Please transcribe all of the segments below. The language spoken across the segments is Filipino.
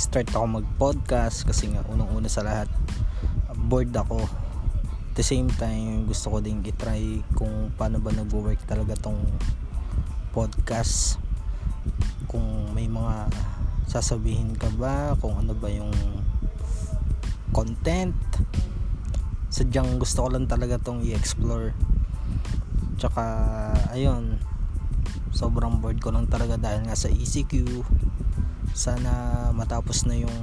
nag-start ako mag-podcast kasi nga unang-una sa lahat bored ako. At the same time gusto ko din i-try kung paano ba nag-work talaga tong podcast. Kung may mga sasabihin ka ba kung ano ba yung content. Sadyang gusto ko lang talaga tong i-explore. Tsaka ayun sobrang bored ko lang talaga dahil nga sa ECQ sana matapos na yung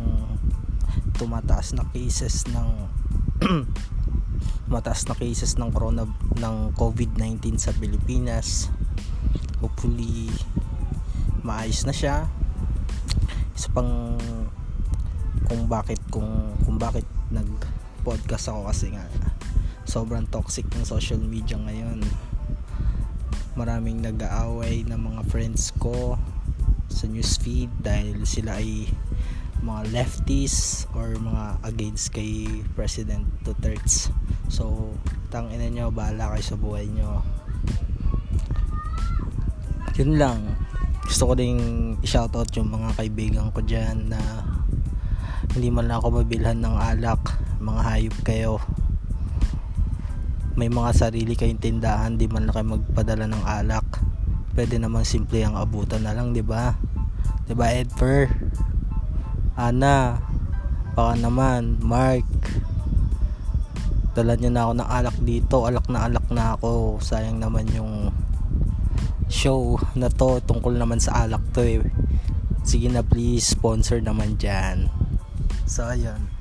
tumataas na cases ng mataas na cases ng corona ng COVID-19 sa Pilipinas. Hopefully maayos na siya. Isa pang kung bakit kung kung bakit nag podcast ako kasi nga sobrang toxic ng social media ngayon. Maraming nag-aaway ng mga friends ko sa newsfeed dahil sila ay mga lefties or mga against kay President Duterte. So tang ina nyo bahala kayo sa buhay nyo. Yun lang. Gusto ko ding i-shoutout yung mga kaibigan ko dyan na hindi man ako mabilhan ng alak. Mga hayop kayo. May mga sarili kayong tindahan di man lang kayo magpadala ng alak pwede naman simple ang abutan na lang di ba? Di ba Edfer? Ana baka naman Mark. Dala nyo na ako ng alak dito. Alak na alak na ako. Sayang naman yung show na to. Tungkol naman sa alak to eh. Sige na please sponsor naman dyan. So ayun